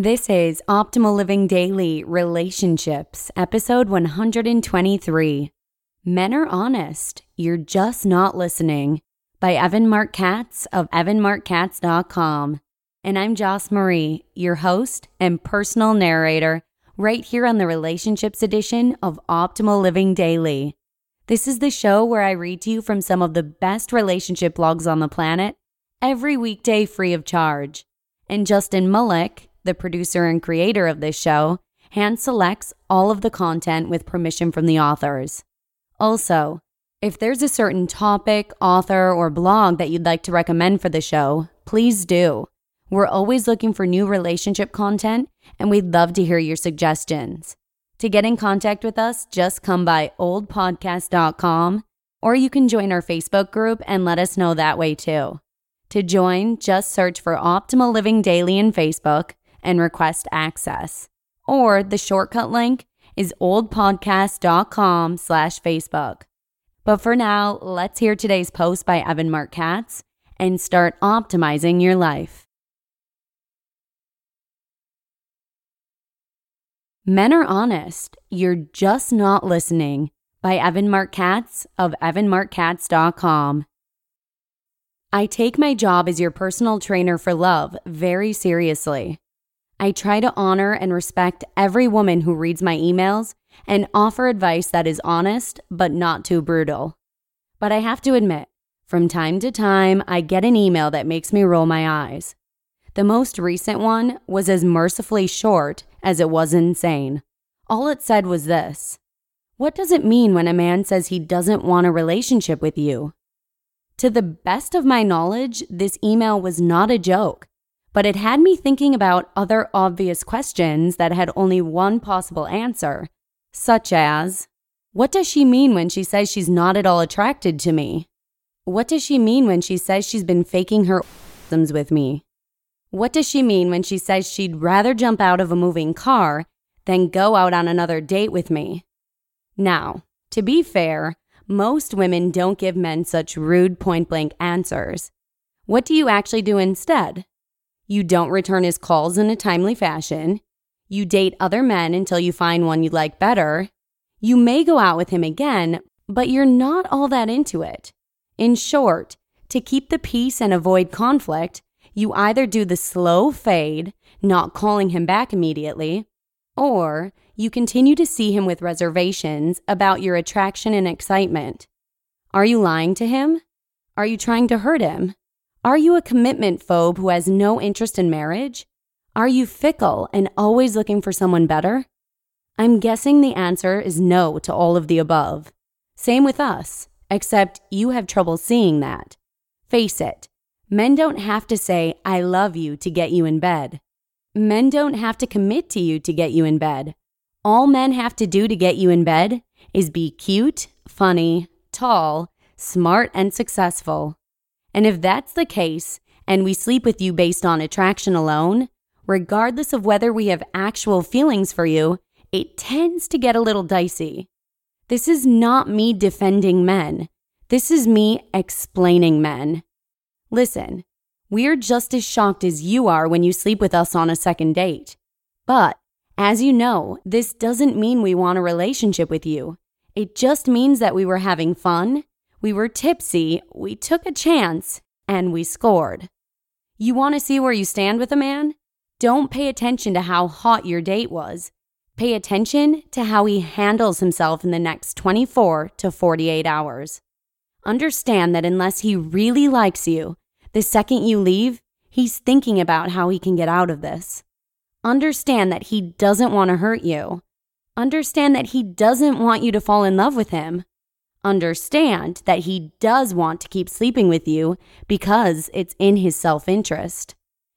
This is Optimal Living Daily Relationships, episode 123. Men are honest. You're just not listening. By Evan Marc Katz of evanmarckatz.com. And I'm Joss Marie, your host and personal narrator, right here on the Relationships edition of Optimal Living Daily. This is the show where I read to you from some of the best relationship blogs on the planet every weekday free of charge. And Justin Malik, the producer and creator of this show, hand selects all of the content with permission from the authors. Also, if there's a certain topic, author, or blog that you'd like to recommend for the show, please do. We're always looking for new relationship content, and we'd love to hear your suggestions. To get in contact with us, just come by oldpodcast.com, or you can join our Facebook group and let us know that way too. To join, just search for Optimal Living Daily in Facebook and request access. Or the shortcut link is oldpodcast.com slash Facebook. But for now, let's hear today's post by Evan Marc Katz and start optimizing your life. Men are honest. You're just not listening by Evan Marc Katz of evanmarckatz.com. I take my job as your personal trainer for love very seriously. I try to honor and respect every woman who reads my emails and offer advice that is honest but not too brutal. But I have to admit, from time to time, I get an email that makes me roll my eyes. The most recent one was as mercifully short as it was insane. All it said was this What does it mean when a man says he doesn't want a relationship with you? To the best of my knowledge, this email was not a joke but it had me thinking about other obvious questions that had only one possible answer, such as What does she mean when she says she's not at all attracted to me? What does she mean when she says she's been faking her orgasms with me? What does she mean when she says she'd rather jump out of a moving car than go out on another date with me? Now, to be fair, most women don't give men such rude point blank answers. What do you actually do instead? You don't return his calls in a timely fashion. You date other men until you find one you like better. You may go out with him again, but you're not all that into it. In short, to keep the peace and avoid conflict, you either do the slow fade, not calling him back immediately, or you continue to see him with reservations about your attraction and excitement. Are you lying to him? Are you trying to hurt him? Are you a commitment phobe who has no interest in marriage? Are you fickle and always looking for someone better? I'm guessing the answer is no to all of the above. Same with us, except you have trouble seeing that. Face it, men don't have to say, I love you to get you in bed. Men don't have to commit to you to get you in bed. All men have to do to get you in bed is be cute, funny, tall, smart, and successful. And if that's the case, and we sleep with you based on attraction alone, regardless of whether we have actual feelings for you, it tends to get a little dicey. This is not me defending men. This is me explaining men. Listen, we're just as shocked as you are when you sleep with us on a second date. But, as you know, this doesn't mean we want a relationship with you. It just means that we were having fun we were tipsy, we took a chance, and we scored. You want to see where you stand with a man? Don't pay attention to how hot your date was. Pay attention to how he handles himself in the next 24 to 48 hours. Understand that unless he really likes you, the second you leave, he's thinking about how he can get out of this. Understand that he doesn't want to hurt you. Understand that he doesn't want you to fall in love with him. Understand that he does want to keep sleeping with you because it's in his self interest.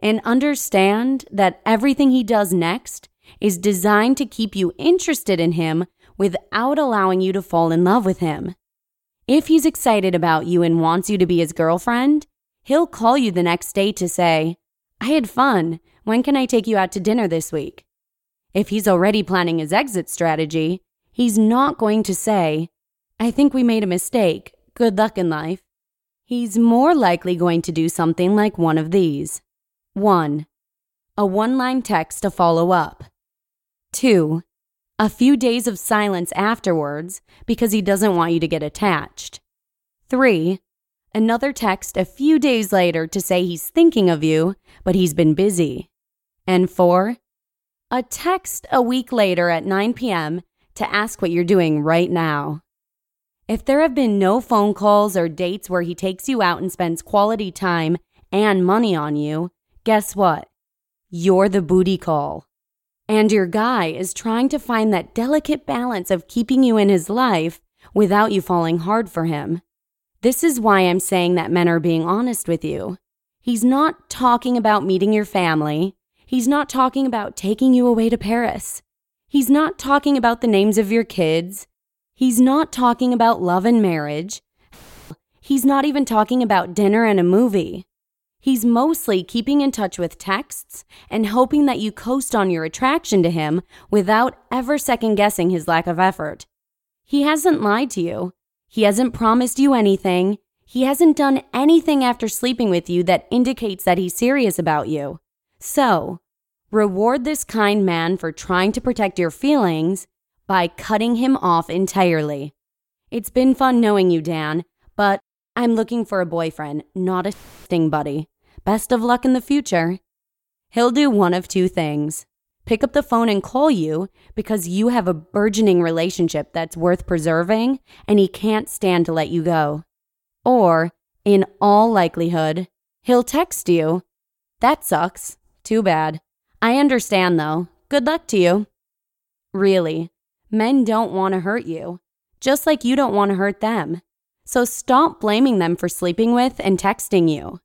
And understand that everything he does next is designed to keep you interested in him without allowing you to fall in love with him. If he's excited about you and wants you to be his girlfriend, he'll call you the next day to say, I had fun. When can I take you out to dinner this week? If he's already planning his exit strategy, he's not going to say, I think we made a mistake. Good luck in life. He's more likely going to do something like one of these 1. A one line text to follow up. 2. A few days of silence afterwards because he doesn't want you to get attached. 3. Another text a few days later to say he's thinking of you, but he's been busy. And 4. A text a week later at 9 p.m. to ask what you're doing right now. If there have been no phone calls or dates where he takes you out and spends quality time and money on you, guess what? You're the booty call. And your guy is trying to find that delicate balance of keeping you in his life without you falling hard for him. This is why I'm saying that men are being honest with you. He's not talking about meeting your family. He's not talking about taking you away to Paris. He's not talking about the names of your kids. He's not talking about love and marriage. He's not even talking about dinner and a movie. He's mostly keeping in touch with texts and hoping that you coast on your attraction to him without ever second guessing his lack of effort. He hasn't lied to you. He hasn't promised you anything. He hasn't done anything after sleeping with you that indicates that he's serious about you. So, reward this kind man for trying to protect your feelings by cutting him off entirely. It's been fun knowing you, Dan, but I'm looking for a boyfriend, not a thing buddy. Best of luck in the future. He'll do one of two things pick up the phone and call you because you have a burgeoning relationship that's worth preserving and he can't stand to let you go. Or, in all likelihood, he'll text you. That sucks. Too bad. I understand though. Good luck to you. Really, men don't want to hurt you, just like you don't want to hurt them. So stop blaming them for sleeping with and texting you.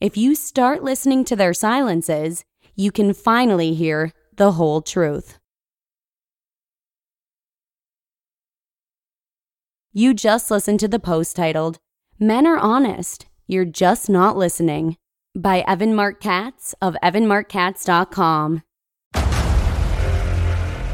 If you start listening to their silences, you can finally hear the whole truth. You just listened to the post titled, Men Are Honest, You're Just Not Listening by Evan Marc Katz of evanmarckatz.com.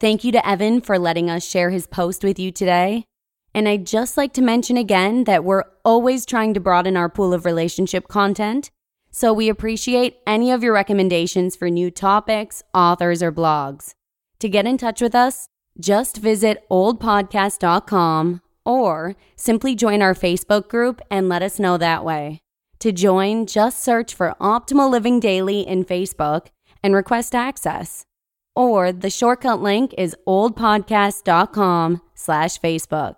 Thank you to Evan for letting us share his post with you today. And I'd just like to mention again that we're always trying to broaden our pool of relationship content. So we appreciate any of your recommendations for new topics, authors, or blogs. To get in touch with us, just visit oldpodcast.com or simply join our Facebook group and let us know that way. To join, just search for Optimal Living Daily in Facebook and request access. Or the shortcut link is oldpodcast.com slash Facebook.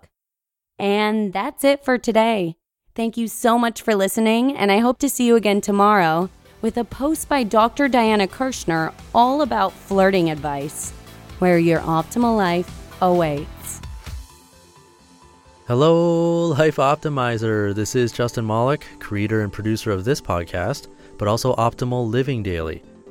And that's it for today. Thank you so much for listening, and I hope to see you again tomorrow with a post by Dr. Diana Kirschner all about flirting advice, where your optimal life awaits. Hello, Life Optimizer. This is Justin Malik, creator and producer of this podcast, but also Optimal Living Daily,